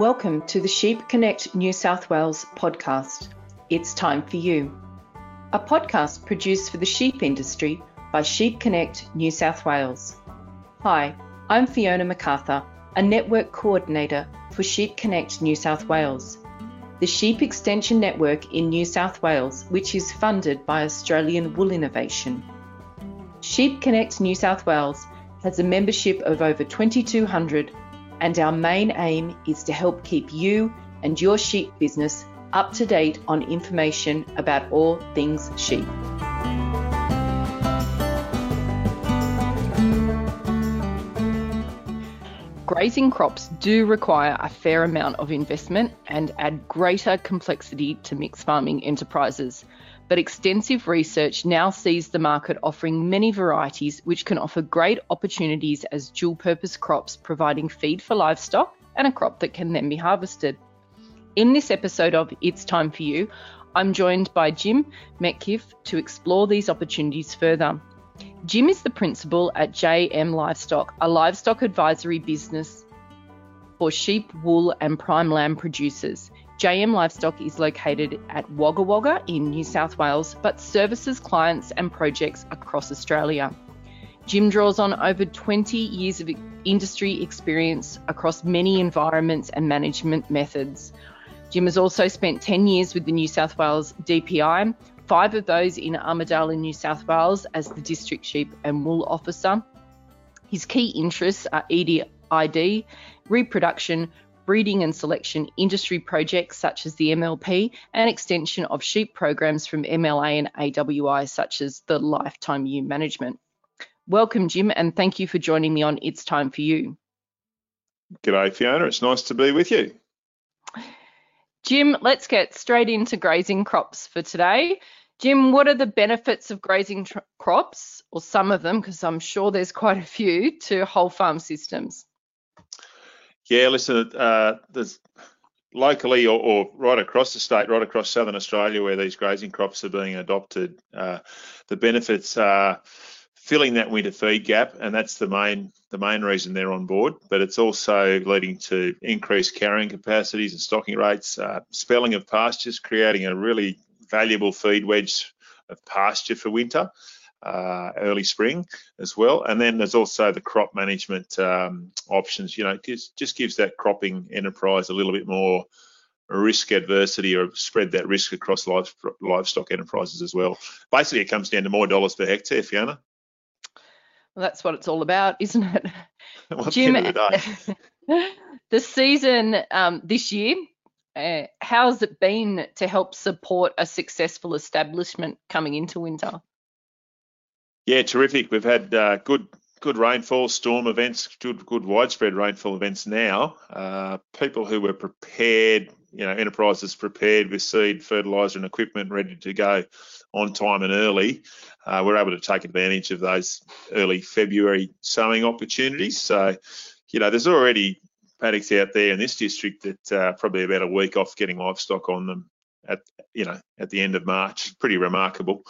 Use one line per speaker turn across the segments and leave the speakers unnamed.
Welcome to the Sheep Connect New South Wales podcast. It's time for you. A podcast produced for the sheep industry by Sheep Connect New South Wales. Hi, I'm Fiona MacArthur, a network coordinator for Sheep Connect New South Wales, the sheep extension network in New South Wales, which is funded by Australian Wool Innovation. Sheep Connect New South Wales has a membership of over 2,200 and our main aim is to help keep you and your sheep business up to date on information about all things sheep. Grazing crops do require a fair amount of investment and add greater complexity to mixed farming enterprises but extensive research now sees the market offering many varieties which can offer great opportunities as dual purpose crops, providing feed for livestock and a crop that can then be harvested. In this episode of It's Time for You, I'm joined by Jim Metcalfe to explore these opportunities further. Jim is the principal at JM Livestock, a livestock advisory business for sheep, wool, and prime lamb producers. JM Livestock is located at Wagga Wagga in New South Wales, but services clients and projects across Australia. Jim draws on over 20 years of industry experience across many environments and management methods. Jim has also spent 10 years with the New South Wales DPI, five of those in Armidale in New South Wales as the District Sheep and Wool Officer. His key interests are EDID, reproduction, breeding and selection industry projects such as the MLP and extension of sheep programs from MLA and AWI such as the Lifetime Ewe Management. Welcome, Jim, and thank you for joining me on It's Time for You.
G'day, Fiona. It's nice to be with you.
Jim, let's get straight into grazing crops for today. Jim, what are the benefits of grazing tr- crops, or some of them, because I'm sure there's quite a few, to whole farm systems?
Yeah, listen, uh, there's locally or, or, right across the state, right across southern Australia, where these grazing crops are being adopted, uh, the benefits are filling that winter feed gap, and that's the main the main reason they're on board. But it's also leading to increased carrying capacities and stocking rates, uh, spelling of pastures, creating a really valuable feed wedge of pasture for winter uh, early spring as well. And then there's also the crop management um, options. You know, just, just gives that cropping enterprise a little bit more risk adversity or spread that risk across livestock enterprises as well. Basically, it comes down to more dollars per hectare, Fiona.
Well, that's what it's all about, isn't it? Jim, the, the, season um, this year, uh, how's it been to help support a successful establishment coming into winter?
Yeah, terrific. We've had uh, good good rainfall, storm events, good good widespread rainfall events now. Uh, people who were prepared, you know, enterprises prepared with seed, fertiliser, and equipment ready to go on time and early. Uh, we're able to take advantage of those early February sowing opportunities. So, you know, there's already paddocks out there in this district that uh, probably about a week off getting livestock on them at you know at the end of March. Pretty remarkable.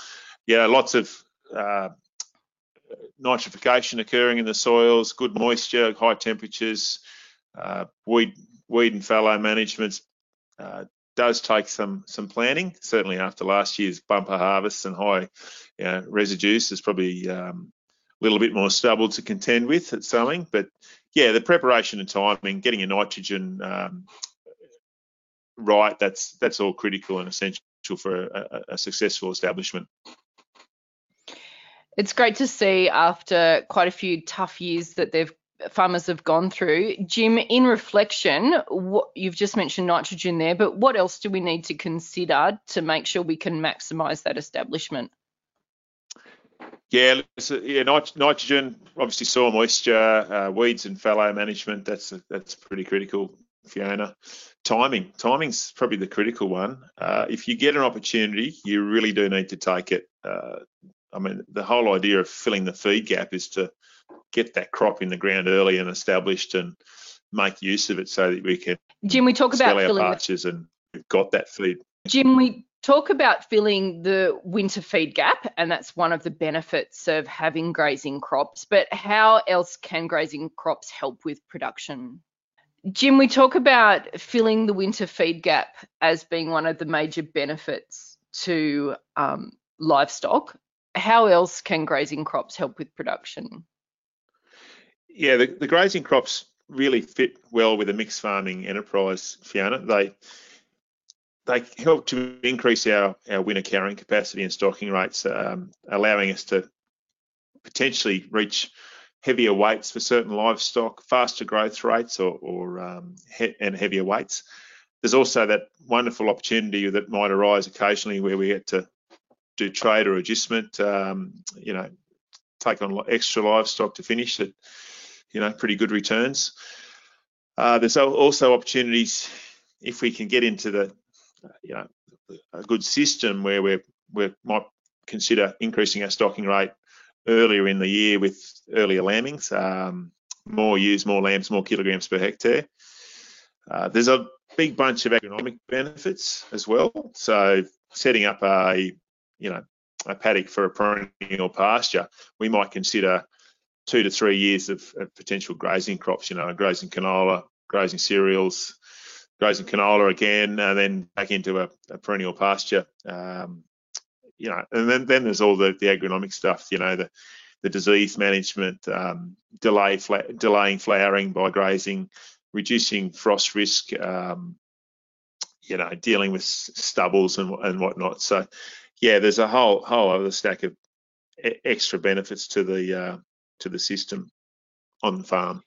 Yeah, lots of uh, nitrification occurring in the soils, good moisture, high temperatures, uh, weed, weed and fallow management uh, does take some some planning. Certainly after last year's bumper harvests and high you know, residues, there's probably um, a little bit more stubble to contend with at sowing. But yeah, the preparation and timing, getting your nitrogen um, right, that's that's all critical and essential for a, a successful establishment.
It's great to see after quite a few tough years that they've farmers have gone through. Jim, in reflection, what, you've just mentioned nitrogen there, but what else do we need to consider to make sure we can maximise that establishment?
Yeah, yeah, nitrogen, obviously soil moisture, uh, weeds and fallow management. That's a, that's pretty critical, Fiona. Timing, timing's probably the critical one. Uh, if you get an opportunity, you really do need to take it. Uh, I mean, the whole idea of filling the feed gap is to get that crop in the ground early and established and make use of it so that we can
Jim, we talk about
filling our pastures and we've got that feed.
Jim, we talk about filling the winter feed gap, and that's one of the benefits of having grazing crops. But how else can grazing crops help with production? Jim, we talk about filling the winter feed gap as being one of the major benefits to um, livestock. How else can grazing crops help with production?
Yeah, the, the grazing crops really fit well with a mixed farming enterprise, Fiona. They they help to increase our, our winter carrying capacity and stocking rates, um, allowing us to potentially reach heavier weights for certain livestock, faster growth rates, or, or um, he and heavier weights. There's also that wonderful opportunity that might arise occasionally where we get to do trade or adjustment, um, you know, take on extra livestock to finish at, you know, pretty good returns. Uh, there's also opportunities if we can get into the you know, a good system where we we might consider increasing our stocking rate earlier in the year with earlier lambings, um, more ewes, more lambs, more kilograms per hectare. Uh, there's a big bunch of economic benefits as well. So setting up a, you know, a paddock for a perennial pasture, we might consider two to three years of, of potential grazing crops, you know, grazing canola, grazing cereals, grazing canola again, and then back into a, a perennial pasture. Um, you know, and then, then there's all the, the agronomic stuff, you know, the, the disease management, um, delay delaying flowering by grazing, reducing frost risk, um, you know, dealing with stubbles and, and whatnot. So, yeah, there's a whole whole other stack of extra benefits to the uh, to the system on the farm.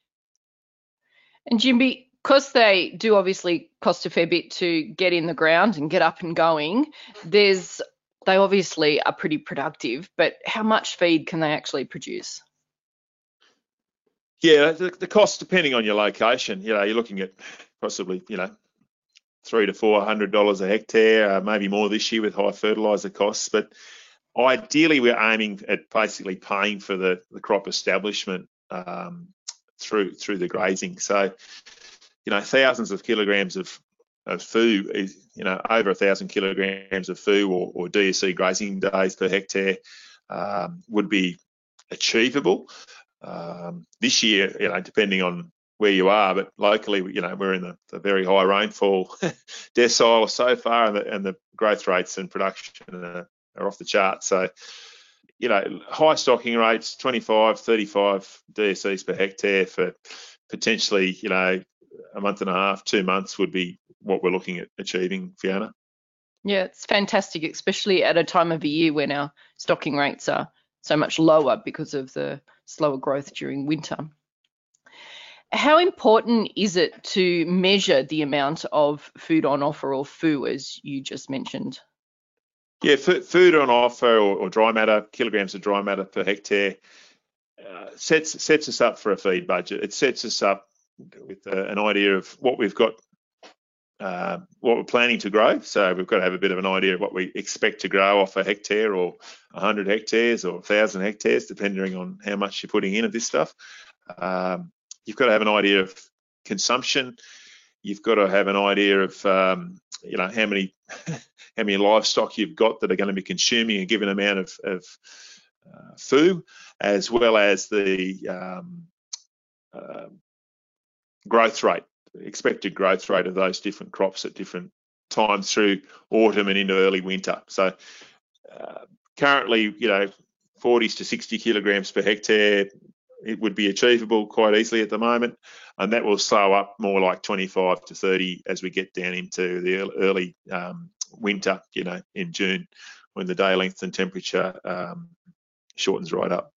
And Jimby, because they do obviously cost a fair bit to get in the ground and get up and going, there's they obviously are pretty productive, but how much feed can they actually produce?
Yeah, the, the cost depending on your location, you know, you're looking at possibly, you know, three to four hundred dollars a hectare, uh, maybe more this year with high fertilizer costs. But ideally, we're aiming at basically paying for the, the crop establishment um, through through the grazing. So you know, thousands of kilograms of, of food, you know, over a thousand kilograms of food or, or DSE grazing days per hectare um, would be achievable. Um, this year, you know, depending on where you are, but locally, you know, we're in the, the very high rainfall decile so far, and the, and the growth rates and production are, are off the chart. So, you know, high stocking rates, 25, 35 DSEs per hectare for potentially, you know, a month and a half, two months would be what we're looking at achieving, Fiona.
Yeah, it's fantastic, especially at a time of the year when our stocking rates are so much lower because of the slower growth during winter. How important is it to measure the amount of food on offer or FOO, as you just mentioned?
Yeah, food on offer or, or dry matter, kilograms of dry matter per hectare, uh, sets sets us up for a feed budget. It sets us up with uh, an idea of what we've got, uh, what we're planning to grow. So we've got to have a bit of an idea of what we expect to grow off a hectare or 100 hectares or 1,000 hectares, depending on how much you're putting in of this stuff. Um, you've got to have an idea of consumption. You've got to have an idea of um, you know how many how many livestock you've got that are going to be consuming a given amount of, of uh, food, as well as the um, uh, growth rate, expected growth rate of those different crops at different times through autumn and into early winter. So uh, currently, you know, 40s to 60 kilograms per hectare, it would be achievable quite easily at the moment, and that will slow up more like 25 to 30 as we get down into the early um, winter, you know, in June when the day length and temperature um, shortens right up.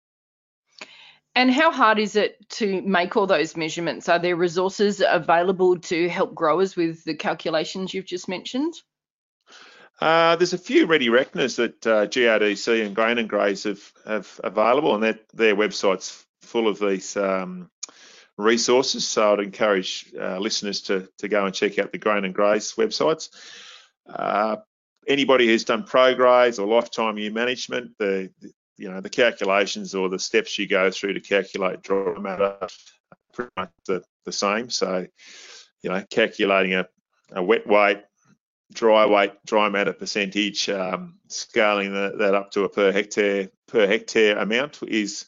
And how hard is it to make all those measurements? Are there resources available to help growers with the calculations you've just mentioned?
Uh, there's a few ready reckoners that uh, GRDC and Grain and Graze have, have available, and their website's full of these um, resources. So I'd encourage uh, listeners to, to go and check out the Grain and Graze websites. Uh, anybody who's done ProGraze or Lifetime Ewe Management, the, you know the calculations or the steps you go through to calculate dry matter are pretty much the, the same. So, you know, calculating a, a wet weight, dry weight, dry matter percentage, um, scaling the, that up to a per hectare per hectare amount is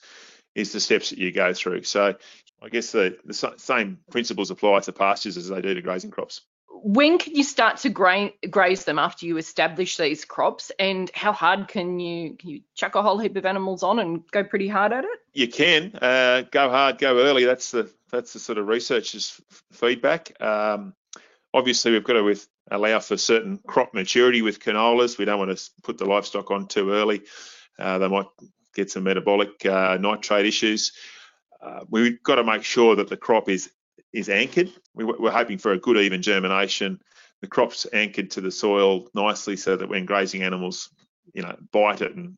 is the steps that you go through. So I guess the, the same principles apply to pastures as they do to grazing crops.
When can you start to gra- graze them after you establish these crops, and how hard can you can you chuck a whole heap of animals on and go pretty hard at it?
You can uh, go hard, go early. That's the that's the sort of researchers' feedback. Um, obviously, we've got to with, allow for certain crop maturity with canolas. We don't want to put the livestock on too early. Uh, they might get some metabolic uh, nitrate issues. Uh, we've got to make sure that the crop is is anchored. We, are hoping for a good even germination. The crop's anchored to the soil nicely so that when grazing animals, you know, bite it and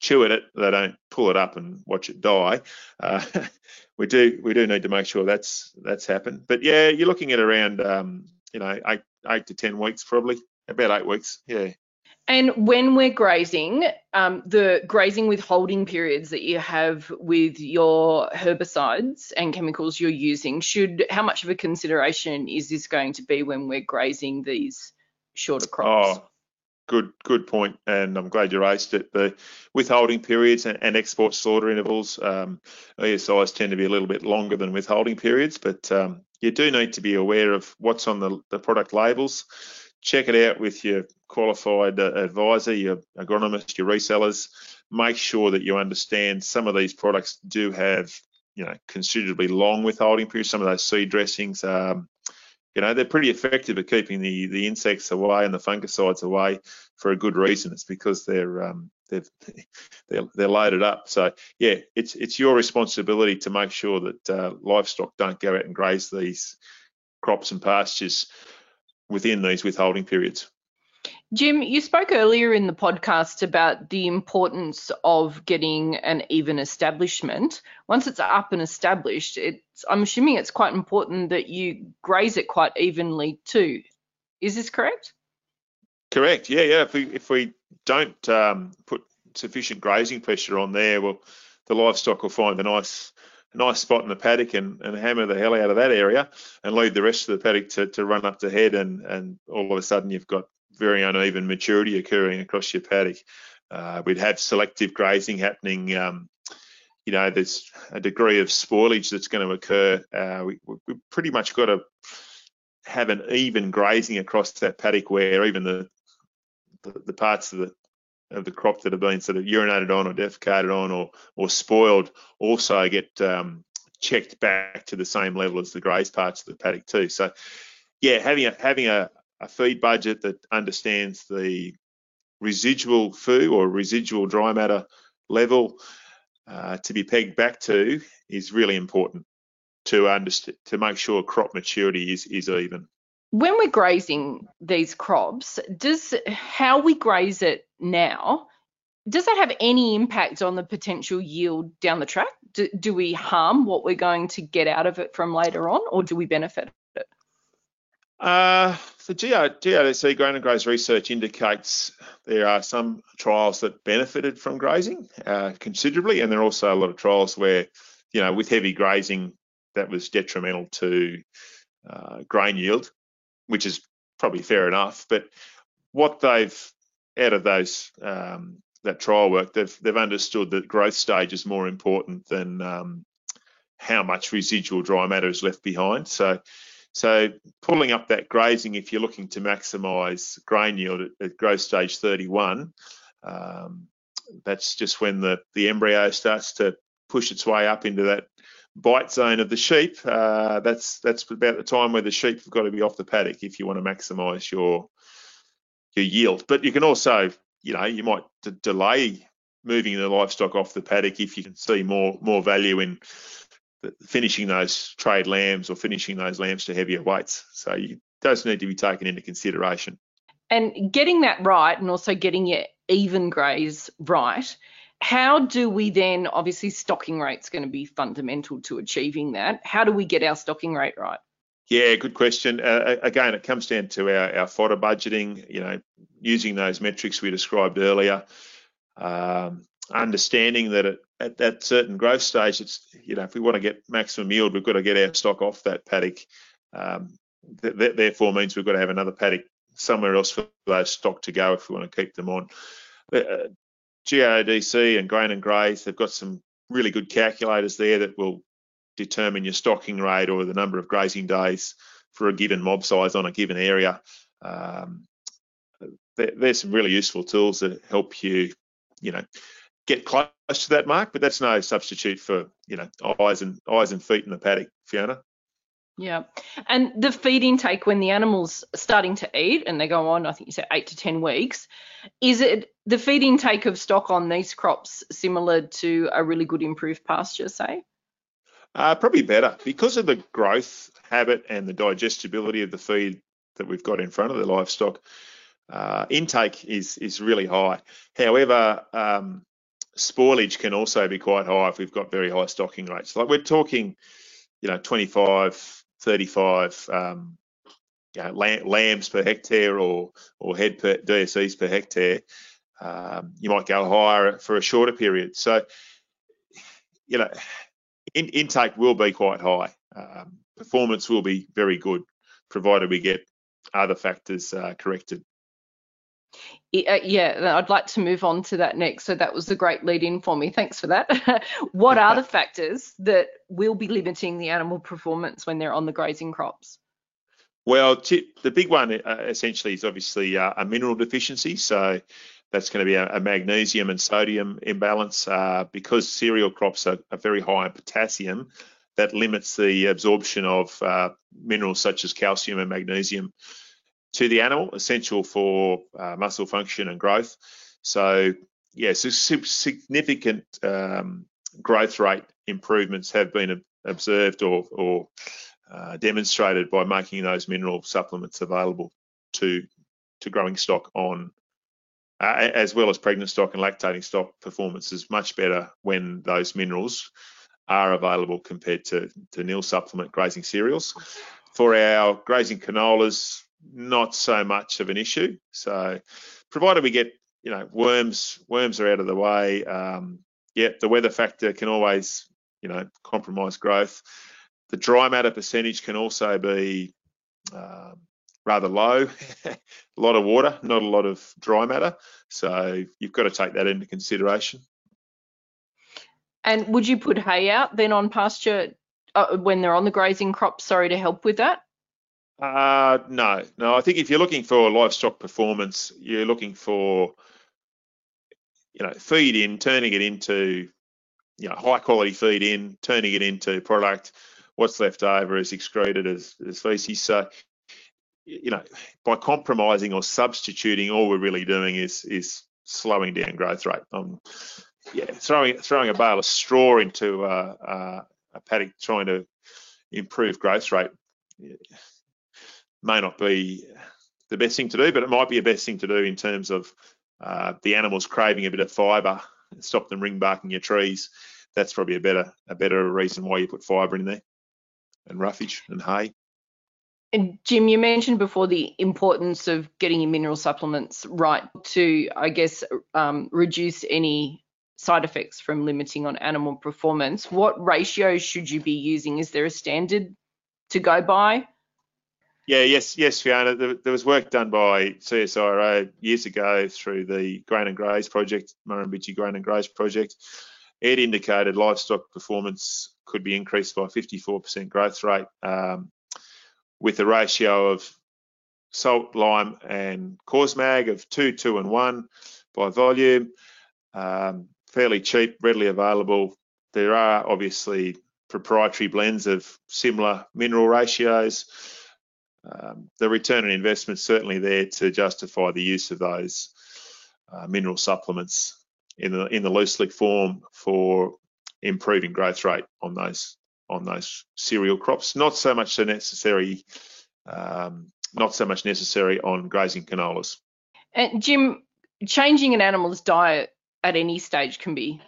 chew at it, they don't pull it up and watch it die. Uh, we do we do need to make sure that's that's happened. But yeah, you're looking at around um, you know eight eight to ten weeks probably, about eight weeks. Yeah.
And when we're grazing, um, the grazing withholding periods that you have with your herbicides and chemicals you're using, should how much of a consideration is this going to be when we're grazing these shorter crops?
Oh, good good point, and I'm glad you raised it. The withholding periods and, and export slaughter intervals, um, ESIs tend to be a little bit longer than withholding periods, but um, you do need to be aware of what's on the, the product labels check it out with your qualified uh, advisor, your agronomist, your resellers. Make sure that you understand some of these products do have, you know, considerably long withholding periods. Some of those seed dressings, um, you know, they're pretty effective at keeping the the insects away and the fungicides away for a good reason. It's because they're um, they're, they're they're loaded up. So yeah, it's it's your responsibility to make sure that uh, livestock don't go out and graze these crops and pastures within these withholding periods.
Jim, you spoke earlier in the podcast about the importance of getting an even establishment. Once it's up and established, it's, I'm assuming it's quite important that you graze it quite evenly too. Is this correct?
Correct. Yeah, yeah. If we if we don't um, put sufficient grazing pressure on there, well, the livestock will find a nice a nice spot in the paddock and, and hammer the hell out of that area and leave the rest of the paddock to, to run up to head and, and all of a sudden you've got very uneven maturity occurring across your paddock. Uh, we'd have selective grazing happening. Um, you know, there's a degree of spoilage that's going to occur. Uh, we, have pretty much got to have an even grazing across that paddock where even the, the, the parts of the of the crop that have been sort of urinated on or defecated on or or spoiled also get um, checked back to the same level as the grazed parts of the paddock too. So yeah, having a having a, a feed budget that understands the residual foo or residual dry matter level uh, to be pegged back to is really important to understand to make sure crop maturity is is even
when we're grazing these crops, does how we graze it now, does that have any impact on the potential yield down the track? Do, do we harm what we're going to get out of it from later on, or do we benefit it?
Uh, the GRDC Grain and Graze research indicates there are some trials that benefited from grazing uh, considerably, and there are also a lot of trials where, you know, with heavy grazing, that was detrimental to uh, grain yield which is probably fair enough. But what they've out of those um, that trial work, they've they've understood that growth stage is more important than um, how much residual dry matter is left behind. So so pulling up that grazing, if you're looking to maximise grain yield at, at, growth stage 31, um, that's just when the the embryo starts to push its way up into that bite zone of the sheep, uh, that's that's about the time where the sheep have got to be off the paddock if you want to maximise your your yield. But you can also, you know, you might d- delay moving the livestock off the paddock if you can see more more value in finishing those trade lambs or finishing those lambs to heavier weights. So it does need to be taken into consideration.
And getting that right, and also getting your even graze right how do we then, obviously, stocking rate's going to be fundamental to achieving that. How do we get our stocking rate right?
Yeah, good question. Uh, again, it comes down to our, our fodder budgeting, you know, using those metrics we described earlier, um, understanding that at, at that certain growth stage, it's, you know, if we want to get maximum yield, we've got to get our stock off that paddock. Um, th- that therefore means we've got to have another paddock somewhere else for those stock to go if we want to keep them on. Uh, GRDC and Grain and Graze, they've got some really good calculators there that will determine your stocking rate or the number of grazing days for a given mob size on a given area. Um, there's some really useful tools that help you, you know, get close to that mark, but that's no substitute for, you know, eyes and eyes and feet in the paddock, Fiona.
Yeah. And the feed intake when the animal's starting to eat and they go on, I think you said eight to 10 weeks, is it the feed intake of stock on these crops similar to a really good improved pasture, say?
Uh, probably better because of the growth habit and the digestibility of the feed that we've got in front of the livestock. Uh, intake is is really high. However, um, spoilage can also be quite high if we've got very high stocking rates. Like we're talking, you know, 25, 35 um, you know, lambs per hectare or or head per DSEs per hectare. Um, you might go higher for a shorter period. So, you know, in, intake will be quite high. Um, performance will be very good, provided we get other factors uh, corrected.
Uh, yeah, I'd like to move on to that next. So that was a great lead in for me. Thanks for that. what are the factors that will be limiting the animal performance when they're on the grazing crops?
Well, the big one uh, essentially is obviously uh, a mineral deficiency. So that's going to be a, magnesium and sodium imbalance uh, because cereal crops are, are, very high in potassium. That limits the absorption of uh, minerals such as calcium and magnesium to the animal, essential for uh, muscle function and growth. So, yes, yeah, so significant um, growth rate improvements have been observed or, or uh, demonstrated by making those mineral supplements available to to growing stock on uh, as well as pregnant stock and lactating stock performance is much better when those minerals are available compared to, to nil supplement grazing cereals. For our grazing canolas, not so much of an issue. So, provided we get, you know, worms, worms are out of the way. Um, yeah, the weather factor can always, you know, compromise growth. The dry matter percentage can also be um, rather low. a lot of water, not a lot of dry matter. So you've got to take that into consideration.
And would you put hay out then on pasture uh, when they're on the grazing crop? Sorry to help with that.
Uh, no, no. I think if you're looking for livestock performance, you're looking for, you know, feed in, turning it into, you know, high quality feed in, turning it into product. What's left over is excreted as, as feces. So, you know, by compromising or substituting, all we're really doing is is slowing down growth rate. Um, yeah, throwing throwing a bale of straw into uh, uh, a paddock trying to improve growth rate may not be the best thing to do, but it might be a best thing to do in terms of uh, the animals craving a bit of fibre, stop them ring barking your trees. That's probably a better a better reason why you put fibre in there, and roughage and hay.
And Jim, you mentioned before the importance of getting your mineral supplements right to, I guess, um, reduce any side effects from limiting on animal performance. What ratios should you be using? Is there a standard to go by?
Yeah, yes, yes, Fiona. There, there, was work done by CSIRO years ago through the Grain and Graze project, Murrumbidgee Grain and Graze project. It indicated livestock performance could be increased by 54% growth rate um, with a ratio of salt, lime, and Causmag of 2, 2, and 1 by volume. Um, fairly cheap, readily available. There are obviously proprietary blends of similar mineral ratios um, the return on investment certainly there to justify the use of those uh, mineral supplements in the in the loose leaf form for improving growth rate on those on those cereal crops. Not so much so necessary, um, not so much necessary on grazing canolas.
And Jim, changing an animal's diet at any stage can be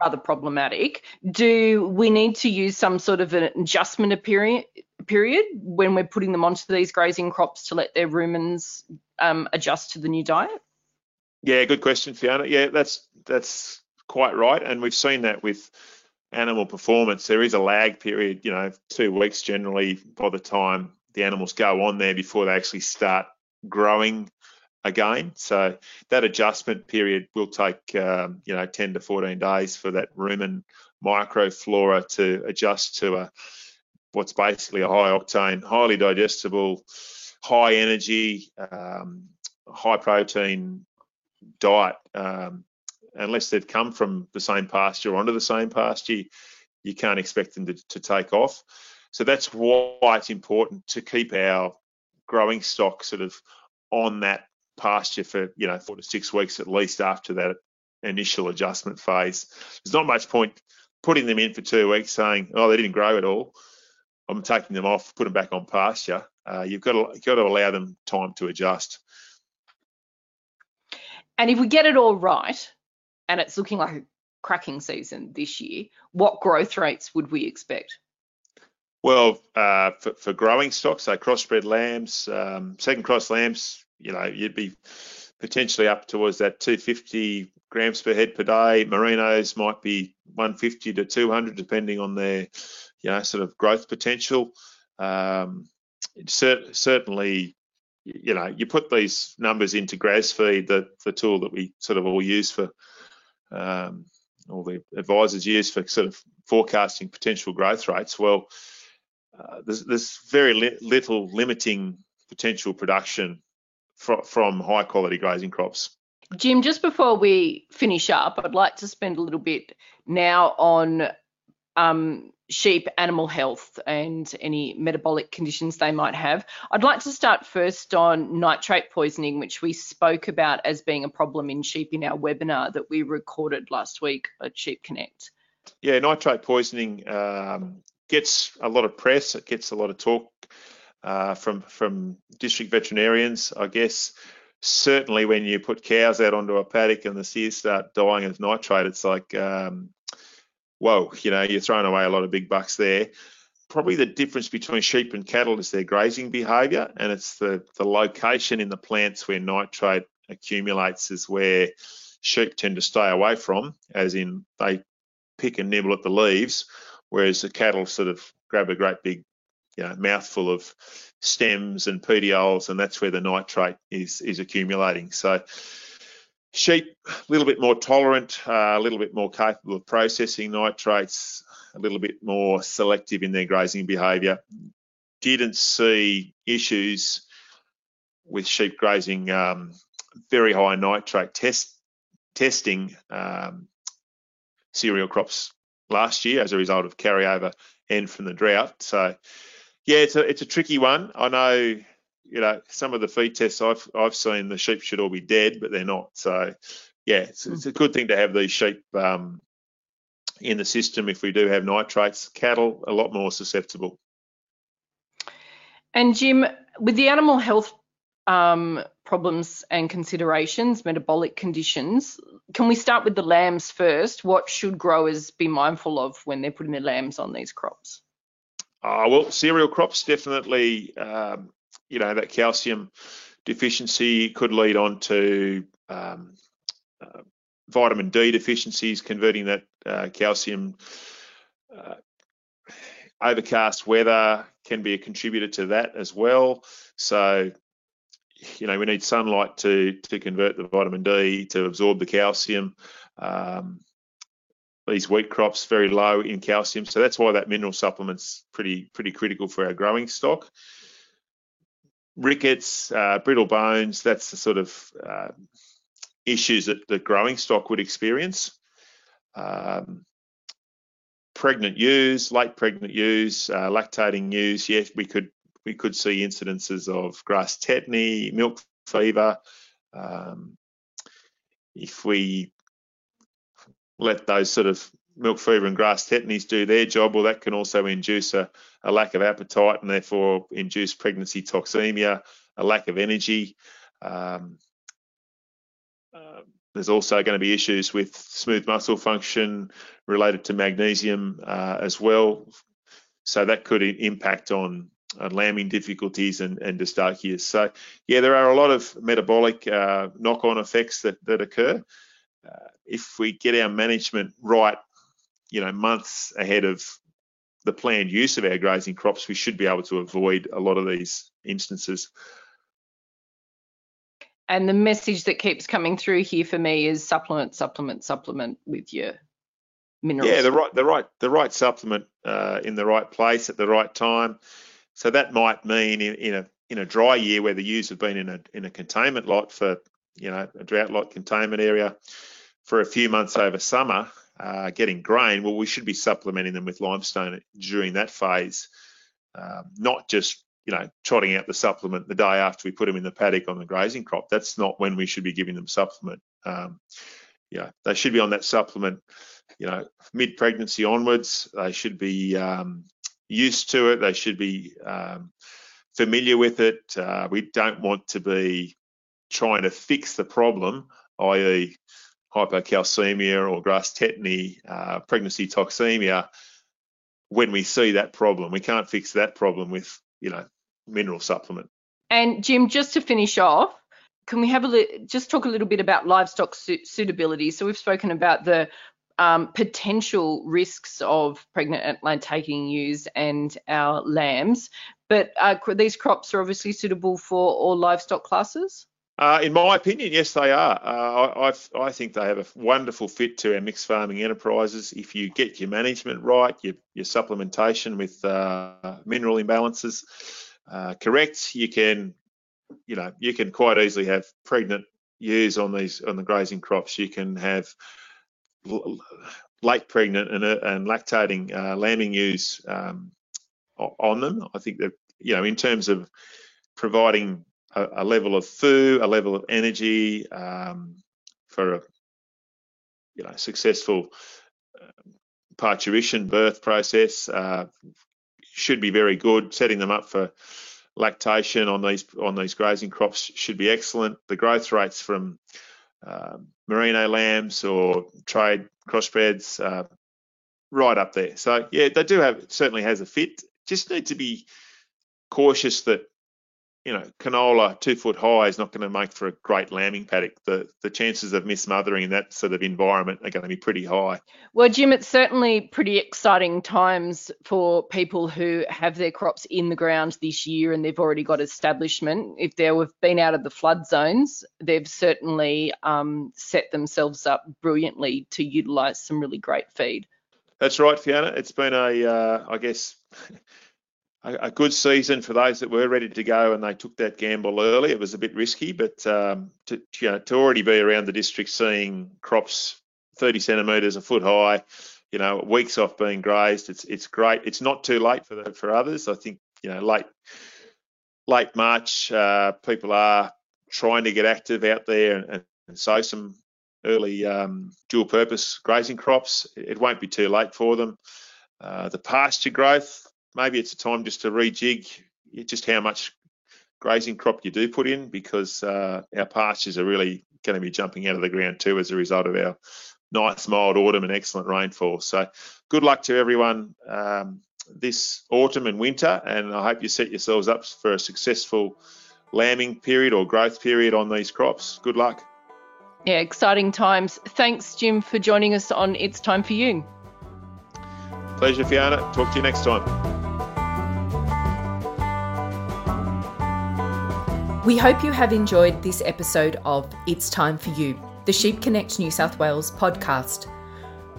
rather problematic. Do we need to use some sort of an adjustment period period when we're putting them onto these grazing crops to let their rumens um, adjust to the new diet?
Yeah, good question, Fiona. Yeah, that's that's quite right, and we've seen that with animal performance. There is a lag period, you know, two weeks generally by the time the animals go on there before they actually start growing again. So that adjustment period will take, um, you know, 10 to 14 days for that rumen microflora to adjust to a what's basically a high octane, highly digestible, high energy, um, high protein diet. Um, unless they've come from the same pasture onto the same pasture, you can't expect them to, to take off. So that's why it's important to keep our growing stock sort of on that pasture for you know four to six weeks at least after that initial adjustment phase. There's not much point putting them in for two weeks saying, oh, they didn't grow at all. I'm taking them off, put them back on pasture. Uh, you've got to you've got to allow them time to adjust.
And if we get it all right, and it's looking like a cracking season this year, what growth rates would we expect?
Well, uh, for, for, growing stocks, so crossbred lambs, um, second cross lambs, you know, you'd be potentially up towards that 250 grams per head per day. Merinos might be 150 to 200, depending on their, you know, sort of growth potential. Um, cert- certainly, you know, you put these numbers into GrazFeed, the, the tool that we sort of all use for, um, all the advisors use for sort of forecasting potential growth rates. Well, uh, there's, there's, very li- little limiting potential production fr- from high quality grazing crops.
Jim, just before we finish up, I'd like to spend a little bit now on um, sheep animal health and any metabolic conditions they might have. I'd like to start first on nitrate poisoning, which we spoke about as being a problem in sheep in our webinar that we recorded last week at Sheep Connect.
Yeah, nitrate poisoning um, gets a lot of press, it gets a lot of talk uh, from from district veterinarians, I guess. Certainly, when you put cows out onto a paddock and the steers start dying of nitrate, it's like, um, whoa, you know, you're throwing away a lot of big bucks there. Probably the difference between sheep and cattle is their grazing behaviour, and it's the the location in the plants where nitrate accumulates is where sheep tend to stay away from, as in they pick and nibble at the leaves, whereas the cattle sort of grab a great big you know, mouthful of stems and petioles, and that's where the nitrate is is accumulating. So sheep a little bit more tolerant, uh, a little bit more capable of processing nitrates, a little bit more selective in their grazing behaviour. Didn't see issues with sheep grazing um, very high nitrate test testing um, cereal crops last year as a result of carryover and from the drought. So yeah, it's a it's a tricky one. I know, you know, some of the feed tests I've I've seen the sheep should all be dead, but they're not. So yeah, it's, it's a good thing to have these sheep um, in the system if we do have nitrates. Cattle a lot more susceptible.
And Jim, with the animal health um, problems and considerations, metabolic conditions, can we start with the lambs first? What should growers be mindful of when they're putting their lambs on these crops?
Uh, well, cereal crops definitely, um, you know, that calcium deficiency could lead on to um, uh, vitamin D deficiencies, converting that uh, calcium. Uh, overcast weather can be a contributor to that as well. So, you know, we need sunlight to to convert the vitamin D to absorb the calcium. Um, these wheat crops very low in calcium, so that's why that mineral supplement's pretty pretty critical for our growing stock. Rickets, uh, brittle bones, that's the sort of uh, issues that the growing stock would experience. Um, pregnant ewes, late pregnant ewes, uh, lactating ewes, yes, we could we could see incidences of grass tetany, milk fever. Um, if we let those sort of milk fever and grass tetanies do their job, well, that can also induce a, a lack of appetite and therefore induce pregnancy toxemia, a lack of energy. Um, uh, there's also going to be issues with smooth muscle function related to magnesium uh, as well. So that could impact on, on lambing difficulties and, and. So yeah, there are a lot of metabolic uh, knock-on effects that, that occur uh, if we get our management right, you know, months ahead of the planned use of our grazing crops, we should be able to avoid a lot of these instances.
And the message that keeps coming through here for me is supplement, supplement, supplement with your minerals.
Yeah, the right, the right, the right supplement uh, in the right place at the right time. So that might mean in, in a in a dry year where the ewes have been in a in a containment lot for you know a drought lot containment area for a few months over summer, uh, getting grain. Well, we should be supplementing them with limestone during that phase, uh, not just you know trotting out the supplement the day after we put them in the paddock on the grazing crop. That's not when we should be giving them supplement. Um, yeah, they should be on that supplement. You know, mid pregnancy onwards, they should be um, used to it. They should be um, familiar with it. Uh, we don't want to be trying to fix the problem, i.e., hypocalcemia or grass tetany, uh, pregnancy toxemia, when we see that problem. We can't fix that problem with, you know, mineral supplement.
And Jim, just to finish off, can we have a li- just talk a little bit about livestock su- suitability? So we've spoken about the um, potential risks of pregnant and lactating ewes and our lambs, but uh, these crops are obviously suitable for all livestock classes.
Uh, in my opinion, yes, they are. Uh, I, I, think they have a wonderful fit to our mixed farming enterprises. If you get your management right, your, your supplementation with uh, mineral imbalances uh, correct, you can, you know, you can quite easily have pregnant ewes on these on the grazing crops. You can have late pregnant and, and lactating uh, lambing ewes um, on them. I think that you know, in terms of providing a, a level of food, a level of energy um, for a you know successful uh, parturition birth process uh, should be very good. Setting them up for lactation on these on these grazing crops should be excellent. The growth rates from um, merino lambs or trade crossbreds uh, right up there. So yeah, they do have certainly has a fit. Just need to be cautious that you know canola two foot high is not going to make for a great lambing paddock. The the chances of mismothering in that sort of environment are going to be pretty high.
Well, Jim, it's certainly pretty exciting times for people who have their crops in the ground this year and they've already got establishment. If they've been out of the flood zones, they've certainly um, set themselves up brilliantly to utilise some really great feed.
That's right, Fiona. It's been a, uh, I guess. a, good season for those that were ready to go and they took that gamble early. It was a bit risky, but um, to, you know, to already be around the district seeing crops 30 centimetres a foot high, you know, weeks off being grazed, it's it's great. It's not too late for the, for others. I think you know late late March, uh, people are trying to get active out there and, and sow some early um, dual purpose grazing crops. It won't be too late for them. Uh, the pasture growth, maybe it's a time just to rejig just how much grazing crop you do put in because uh, our pastures are really going to be jumping out of the ground too as a result of our nice mild autumn and excellent rainfall. So good luck to everyone um, this autumn and winter, and I hope you set yourselves up for a successful lambing period or growth period on these crops. Good luck.
Yeah, exciting times. Thanks, Jim, for joining us on It's Time for You.
Pleasure, Fiona. Talk to you next time.
We hope you have enjoyed this episode of It's Time for You, the Sheep Connect New South Wales podcast.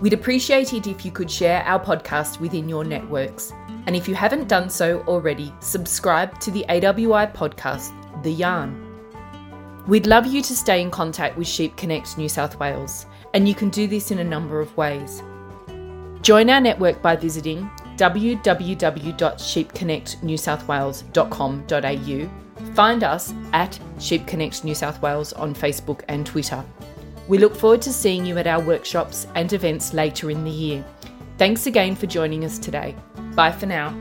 We'd appreciate it if you could share our podcast within your networks. And if you haven't done so already, subscribe to the AWI podcast, The Yarn. We'd love you to stay in contact with Sheep Connect New South Wales, and you can do this in a number of ways. Join our network by visiting www.sheepconnectnewsouthwales.com.au Find us at Sheep Connect New South Wales on Facebook and Twitter. We look forward to seeing you at our workshops and events later in the year. Thanks again for joining us today. Bye for now.